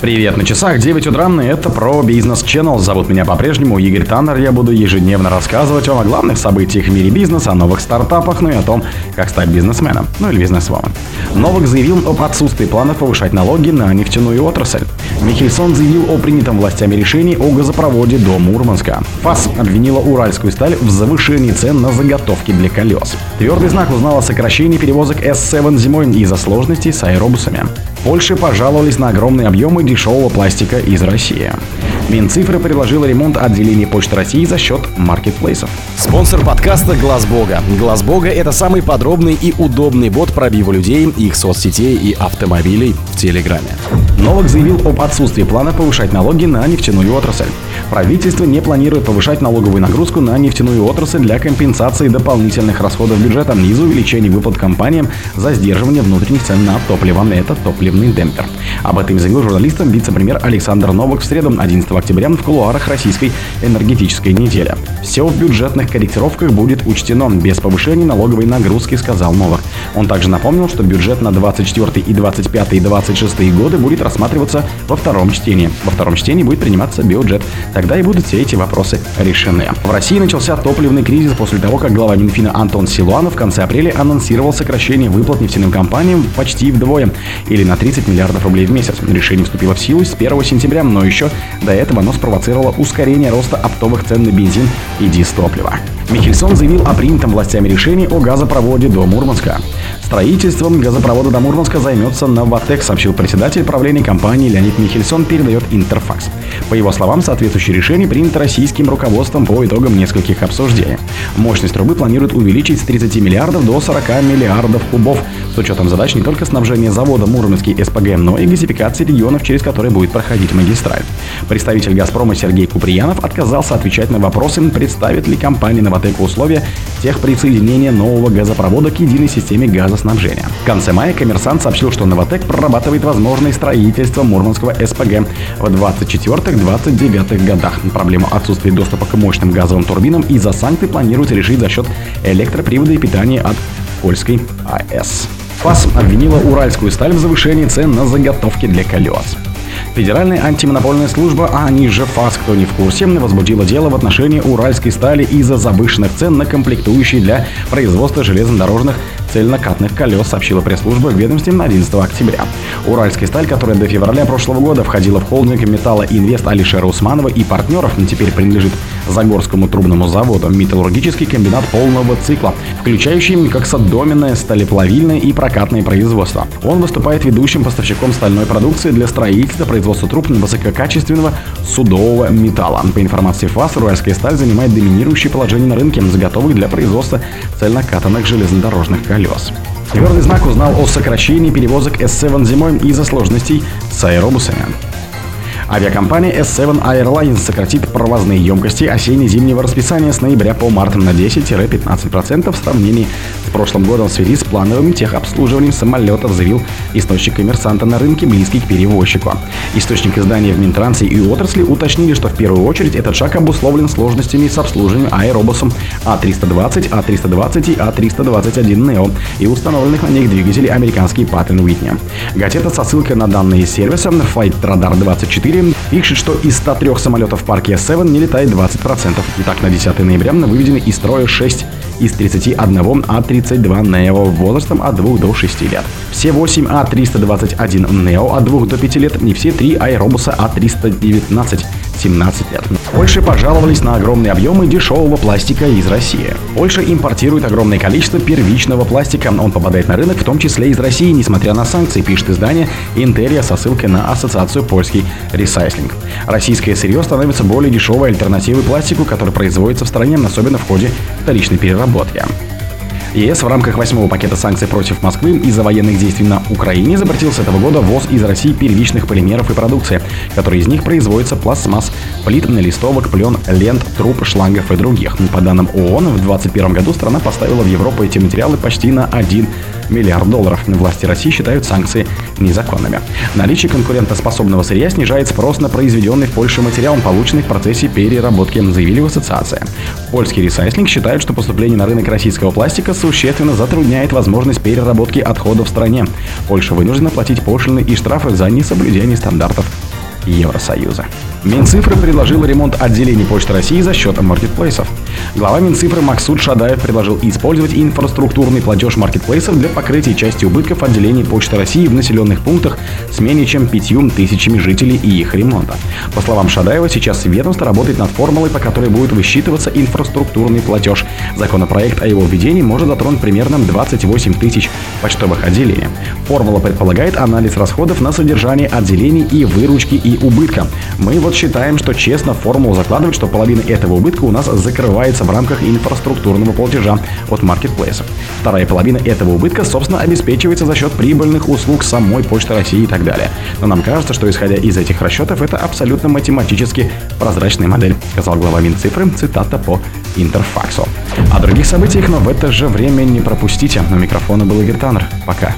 Привет, на часах 9 утра, и это про бизнес Channel. Зовут меня по-прежнему Игорь Таннер. Я буду ежедневно рассказывать вам о главных событиях в мире бизнеса, о новых стартапах, ну и о том, как стать бизнесменом, ну или бизнесвомен. Новак заявил об отсутствии планов повышать налоги на нефтяную отрасль. Михельсон заявил о принятом властями решении о газопроводе до Мурманска. ФАС обвинила уральскую сталь в завышении цен на заготовки для колес. Твердый знак узнал о сокращении перевозок S7 зимой из-за сложностей с аэробусами. Польше пожаловались на огромные объемы дешевого пластика из России. Минцифры предложила ремонт отделений Почты России за счет маркетплейсов. Спонсор подкаста Глаз Бога. Глаз Бога это самый подробный и удобный бот пробива людей, их соцсетей и автомобилей в Телеграме. Новак заявил об отсутствии плана повышать налоги на нефтяную отрасль. Правительство не планирует повышать налоговую нагрузку на нефтяную отрасль для компенсации дополнительных расходов бюджета из-за увеличения выплат компаниям за сдерживание внутренних цен на топливо. Это топливный демпер. Об этом заявил журналистам вице-премьер Александр Новак в среду 11 октября в кулуарах российской энергетической недели. Все в бюджетных корректировках будет учтено без повышения налоговой нагрузки, сказал Новак. Он также напомнил, что бюджет на 24 и 25 и 26 годы будет рассматриваться во втором чтении. Во втором чтении будет приниматься бюджет. Тогда и будут все эти вопросы решены. В России начался топливный кризис после того, как глава Минфина Антон Силуанов в конце апреля анонсировал сокращение выплат нефтяным компаниям почти вдвое, или на 30 миллиардов рублей в месяц. Решение вступило в силу с 1 сентября, но еще до этого оно спровоцировало ускорение роста оптовых цен на бензин и дизтопливо. Михельсон заявил о принятом властями решении о газопроводе до Мурманска. Строительством газопровода до Мурманска займется Новотек, сообщил председатель правления компании Леонид Михельсон, передает Интерфакс. По его словам, соответствующее решение принято российским руководством по итогам нескольких обсуждений. Мощность трубы планируют увеличить с 30 миллиардов до 40 миллиардов кубов, с учетом задач не только снабжения завода Мурманский СПГ, но и газификации регионов, через которые будет проходить магистраль. Представитель «Газпрома» Сергей Куприянов отказался отвечать на вопросы, представит ли компания «Новотек» условия техприсоединения нового газопровода к единой системе газа газоснабжения. В конце мая коммерсант сообщил, что Новотек прорабатывает возможное строительство Мурманского СПГ в 24-29 годах. Проблему отсутствия доступа к мощным газовым турбинам из-за санкций планируют решить за счет электропривода и питания от польской АЭС. ФАС обвинила уральскую сталь в завышении цен на заготовки для колес. Федеральная антимонопольная служба, а они же ФАС, кто не в курсе, возбудила дело в отношении уральской стали из-за завышенных цен на комплектующие для производства железнодорожных цельнокатных колес, сообщила пресс-служба ведомстве на 11 октября. Уральская сталь, которая до февраля прошлого года входила в холдинг металла Инвест Алишера Усманова и партнеров, теперь принадлежит Загорскому трубному заводу, металлургический комбинат полного цикла, включающий как садоменное, сталеплавильное и прокатное производство. Он выступает ведущим поставщиком стальной продукции для строительства, производства труб высококачественного судового металла. По информации ФАС, уральская сталь занимает доминирующее положение на рынке, готовых для производства цельнокатанных железнодорожных колес. Твердый знак узнал о сокращении перевозок S7 зимой из-за сложностей с аэробусами. Авиакомпания S7 Airlines сократит провозные емкости осенне-зимнего расписания с ноября по март на 10-15% в сравнении с прошлым годом в связи с плановым техобслуживанием самолетов, заявил источник коммерсанта на рынке, близкий к перевозчику. Источник издания в Минтрансе и отрасли уточнили, что в первую очередь этот шаг обусловлен сложностями с обслуживанием аэробусом А320, А320 и А321 Neo и установленных на них двигателей американский Pattern Whitney. Газета со ссылкой на данные сервиса Flight Radar 24 пишет, что из 103 самолетов в парке S7 не летает 20%. Итак, на 10 ноября выведены из строя 6 из 31 А32 Neo возрастом от 2 до 6 лет. Все 8 А321 Neo от 2 до 5 лет, не все 3 аэробуса А319 17 лет. Польше пожаловались на огромные объемы дешевого пластика из России. Польша импортирует огромное количество первичного пластика. Он попадает на рынок, в том числе из России, несмотря на санкции, пишет издание Интерия со ссылкой на Ассоциацию польский ресайслинг. Российское сырье становится более дешевой альтернативой пластику, который производится в стране, особенно в ходе вторичной переработки. ЕС в рамках восьмого пакета санкций против Москвы из-за военных действий на Украине запретил с этого года ввоз из России первичных полимеров и продукции, которые из них производятся пластмасс, плит, листовок, плен, лент, труб, шлангов и других. По данным ООН, в 2021 году страна поставила в Европу эти материалы почти на 1 миллиард долларов. Власти России считают санкции незаконными. Наличие конкурентоспособного сырья снижает спрос на произведенный в Польше материал, полученный в процессе переработки, заявили в ассоциации. Польский ресайслинг считает, что поступление на рынок российского пластика существенно затрудняет возможность переработки отходов в стране. Польша вынуждена платить пошлины и штрафы за несоблюдение стандартов Евросоюза. Минцифры предложил ремонт отделений Почты России за счет маркетплейсов. Глава Минцифры Максут Шадаев предложил использовать инфраструктурный платеж маркетплейсов для покрытия части убытков отделений Почты России в населенных пунктах с менее чем пятью тысячами жителей и их ремонта. По словам Шадаева, сейчас ведомство работает над формулой, по которой будет высчитываться инфраструктурный платеж. Законопроект о его введении может затронуть примерно 28 тысяч почтовых отделений. Формула предполагает анализ расходов на содержание отделений и выручки и убытка. Мы вот считаем, что честно формулу закладывает, что половина этого убытка у нас закрывается в рамках инфраструктурного платежа от маркетплейсов. Вторая половина этого убытка, собственно, обеспечивается за счет прибыльных услуг самой Почты России и так далее. Но нам кажется, что исходя из этих расчетов, это абсолютно математически прозрачная модель, сказал глава Минцифры, цитата по Интерфаксу. О других событиях, но в это же время не пропустите. У микрофона был Игорь Таннер. Пока.